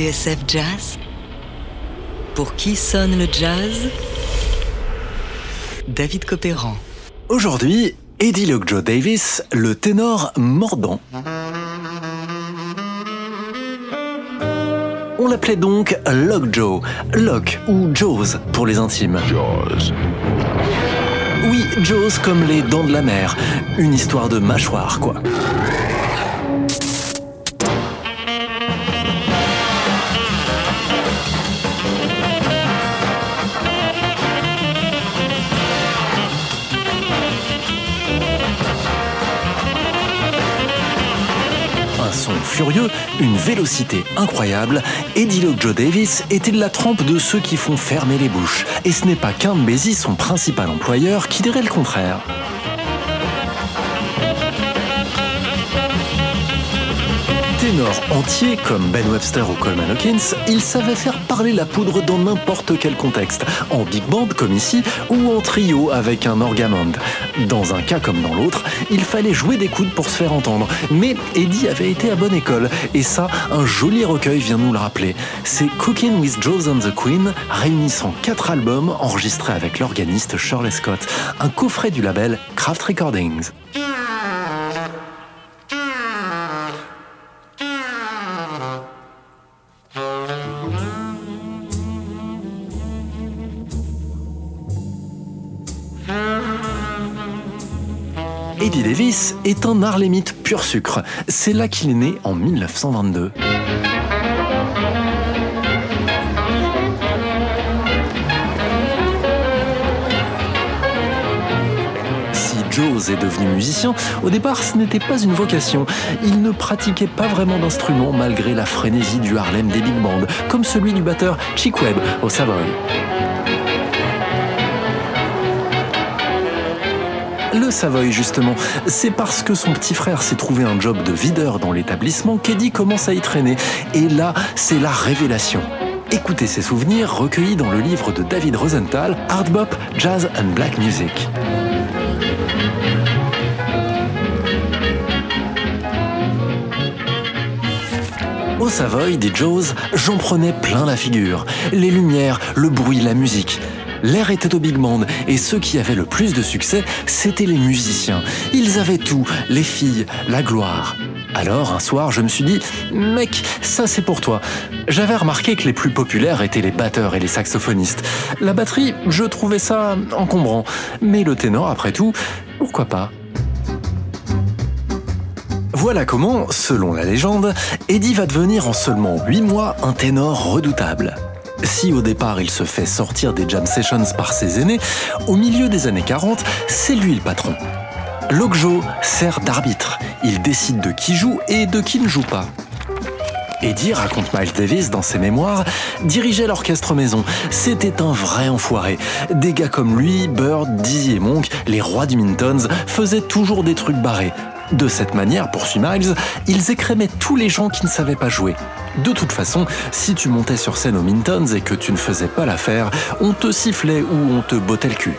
TSF Jazz Pour qui sonne le jazz? David Copéran. Aujourd'hui, Eddie Lockjaw Davis, le ténor mordant. On l'appelait donc Lockjaw, Lock ou Jaws pour les intimes. Oui, Jaws comme les dents de la mer. Une histoire de mâchoire, quoi. Son furieux, une vélocité incroyable, Eddie Joe Davis était de la trempe de ceux qui font fermer les bouches? Et ce n'est pas qu'un son principal employeur, qui dirait le contraire. Ténor entier, comme Ben Webster ou Coleman Hawkins, il savait faire parler la poudre dans n'importe quel contexte, en big band comme ici, ou en trio avec un orgamond. Dans un cas comme dans l'autre, il fallait jouer des coudes pour se faire entendre. Mais Eddie avait été à bonne école, et ça, un joli recueil vient nous le rappeler. C'est Cooking with Joes and the Queen, réunissant quatre albums enregistrés avec l'organiste Shirley Scott, un coffret du label Kraft Recordings. Eddie Davis est un harlemite pur sucre. C'est là qu'il est né en 1922. Si Joe est devenu musicien, au départ ce n'était pas une vocation. Il ne pratiquait pas vraiment d'instrument malgré la frénésie du Harlem des big bands, comme celui du batteur Chick Webb au Savoy. Le Savoy, justement. C'est parce que son petit frère s'est trouvé un job de videur dans l'établissement qu'Eddie commence à y traîner. Et là, c'est la révélation. Écoutez ses souvenirs recueillis dans le livre de David Rosenthal, Hard Bop, Jazz and Black Music. Au Savoy, des Joes, j'en prenais plein la figure. Les lumières, le bruit, la musique. L'air était au big band et ceux qui avaient le plus de succès, c'étaient les musiciens. Ils avaient tout, les filles, la gloire. Alors un soir, je me suis dit, mec, ça c'est pour toi. J'avais remarqué que les plus populaires étaient les batteurs et les saxophonistes. La batterie, je trouvais ça encombrant. Mais le ténor, après tout, pourquoi pas? Voilà comment, selon la légende, Eddie va devenir en seulement 8 mois un ténor redoutable. Si au départ il se fait sortir des jam sessions par ses aînés, au milieu des années 40, c'est lui le patron. Lokjo sert d'arbitre. Il décide de qui joue et de qui ne joue pas. Eddie, raconte Miles Davis dans ses mémoires, dirigeait l'orchestre maison. C'était un vrai enfoiré. Des gars comme lui, Bird, Dizzy et Monk, les rois du Mintons, faisaient toujours des trucs barrés. De cette manière, poursuit Miles, ils écrémaient tous les gens qui ne savaient pas jouer. De toute façon, si tu montais sur scène aux Mintons et que tu ne faisais pas l'affaire, on te sifflait ou on te bottait le cul.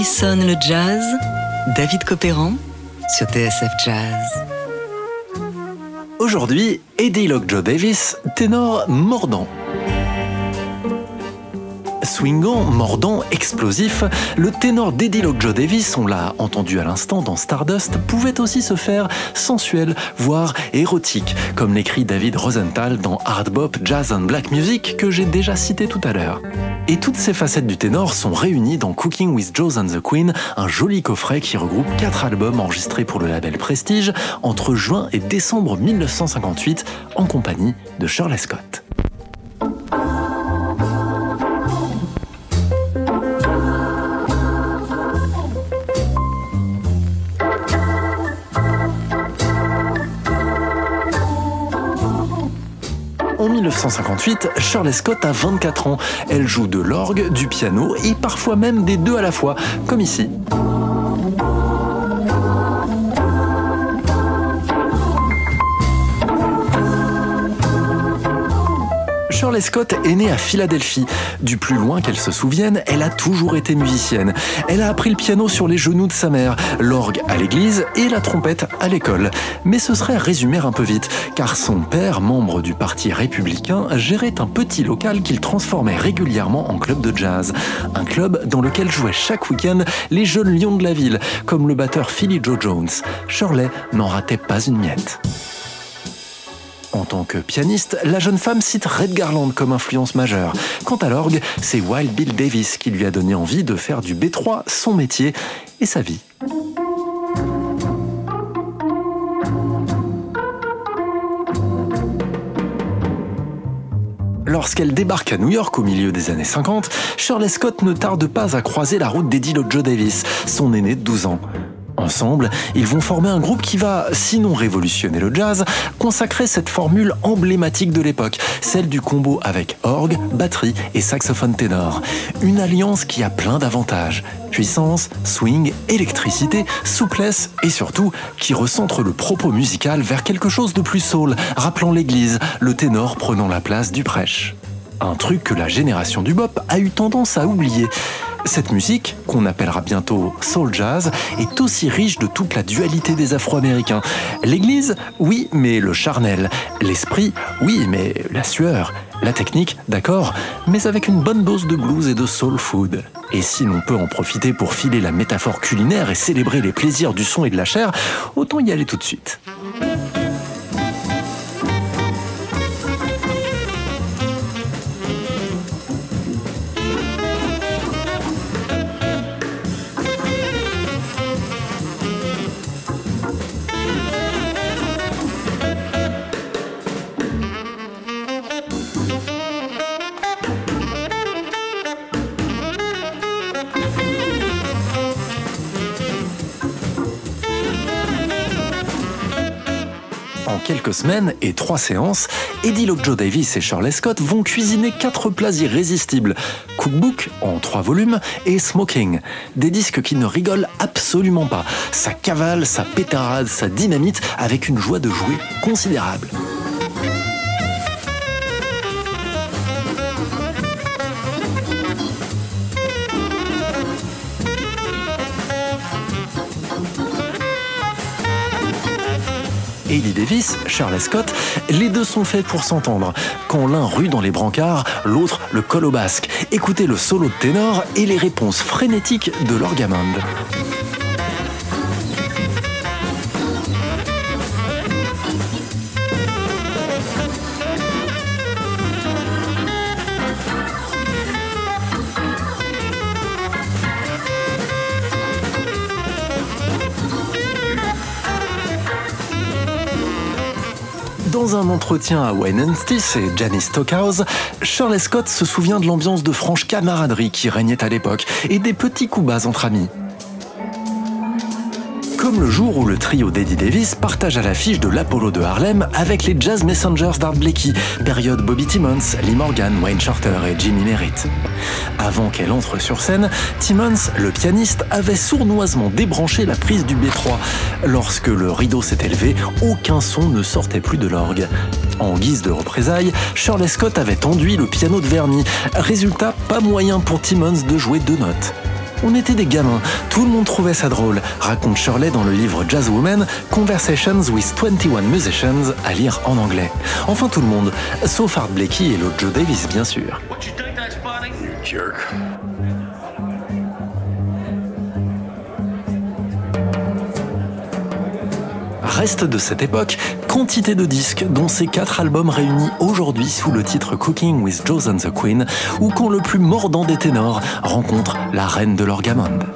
Qui sonne le jazz David Copéran sur TSF Jazz. Aujourd'hui, Eddie Lockjaw Davis, ténor mordant. Swingant, mordant, explosif, le ténor d'Eddie Lockjaw Davis, on l'a entendu à l'instant dans Stardust, pouvait aussi se faire sensuel, voire érotique, comme l'écrit David Rosenthal dans Hard Bop, Jazz and Black Music que j'ai déjà cité tout à l'heure. Et toutes ces facettes du ténor sont réunies dans Cooking with Joe and the Queen, un joli coffret qui regroupe quatre albums enregistrés pour le label Prestige entre juin et décembre 1958 en compagnie de Shirley Scott. 1958, Shirley Scott a 24 ans. Elle joue de l'orgue, du piano et parfois même des deux à la fois, comme ici. Shirley Scott est née à Philadelphie. Du plus loin qu'elle se souvienne, elle a toujours été musicienne. Elle a appris le piano sur les genoux de sa mère, l'orgue à l'église et la trompette à l'école. Mais ce serait résumer un peu vite, car son père, membre du Parti républicain, gérait un petit local qu'il transformait régulièrement en club de jazz. Un club dans lequel jouaient chaque week-end les jeunes lions de la ville, comme le batteur Philly Joe Jones. Shirley n'en ratait pas une miette. En tant que pianiste, la jeune femme cite Red Garland comme influence majeure. Quant à l'orgue, c'est Wild Bill Davis qui lui a donné envie de faire du B3 son métier et sa vie. Lorsqu'elle débarque à New York au milieu des années 50, Shirley Scott ne tarde pas à croiser la route d'Eddie Joe Davis, son aîné de 12 ans. Ensemble, ils vont former un groupe qui va, sinon révolutionner le jazz, consacrer cette formule emblématique de l'époque, celle du combo avec orgue, batterie et saxophone ténor. Une alliance qui a plein d'avantages. Puissance, swing, électricité, souplesse et surtout qui recentre le propos musical vers quelque chose de plus soul, rappelant l'église, le ténor prenant la place du prêche. Un truc que la génération du bop a eu tendance à oublier. Cette musique, qu'on appellera bientôt soul jazz, est aussi riche de toute la dualité des Afro-Américains. L'église, oui, mais le charnel. L'esprit, oui, mais la sueur. La technique, d'accord, mais avec une bonne dose de blues et de soul food. Et si l'on peut en profiter pour filer la métaphore culinaire et célébrer les plaisirs du son et de la chair, autant y aller tout de suite. Quelques semaines et trois séances, Eddie Lockjaw Davis et Shirley Scott vont cuisiner quatre plats irrésistibles. Cookbook en trois volumes et Smoking, des disques qui ne rigolent absolument pas. Ça cavale, ça pétarade, ça dynamite avec une joie de jouer considérable. Eddie Davis, Charles Scott, les deux sont faits pour s'entendre. Quand l'un rue dans les brancards, l'autre le colle au basque. Écoutez le solo de ténor et les réponses frénétiques de l'orgaminde. Dans un entretien à Wayne Stiss et Janice Stockhouse, Shirley Scott se souvient de l'ambiance de franche camaraderie qui régnait à l'époque et des petits coups bas entre amis. Comme le jour où le trio d'Eddie Davis partage à l'affiche de l'Apollo de Harlem avec les Jazz Messengers d'Art Blakey, période Bobby Timmons, Lee Morgan, Wayne Shorter et Jimmy Merritt. Avant qu'elle entre sur scène, Timmons, le pianiste, avait sournoisement débranché la prise du B3. Lorsque le rideau s'est élevé, aucun son ne sortait plus de l'orgue. En guise de représailles, Shirley Scott avait enduit le piano de vernis. Résultat, pas moyen pour Timmons de jouer deux notes. On était des gamins, tout le monde trouvait ça drôle, raconte Shirley dans le livre Jazz Woman, Conversations with 21 Musicians, à lire en anglais. Enfin tout le monde, sauf Art Blakey et l'autre Joe Davis bien sûr. Reste de cette époque, quantité de disques, dont ces quatre albums réunis aujourd'hui sous le titre Cooking with Joe and the Queen, ou quand le plus mordant des ténors rencontre la reine de l'orgamonde.